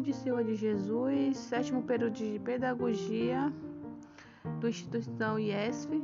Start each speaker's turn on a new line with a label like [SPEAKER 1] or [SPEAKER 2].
[SPEAKER 1] de Silva de Jesus, sétimo período de Pedagogia do Instituição IESF,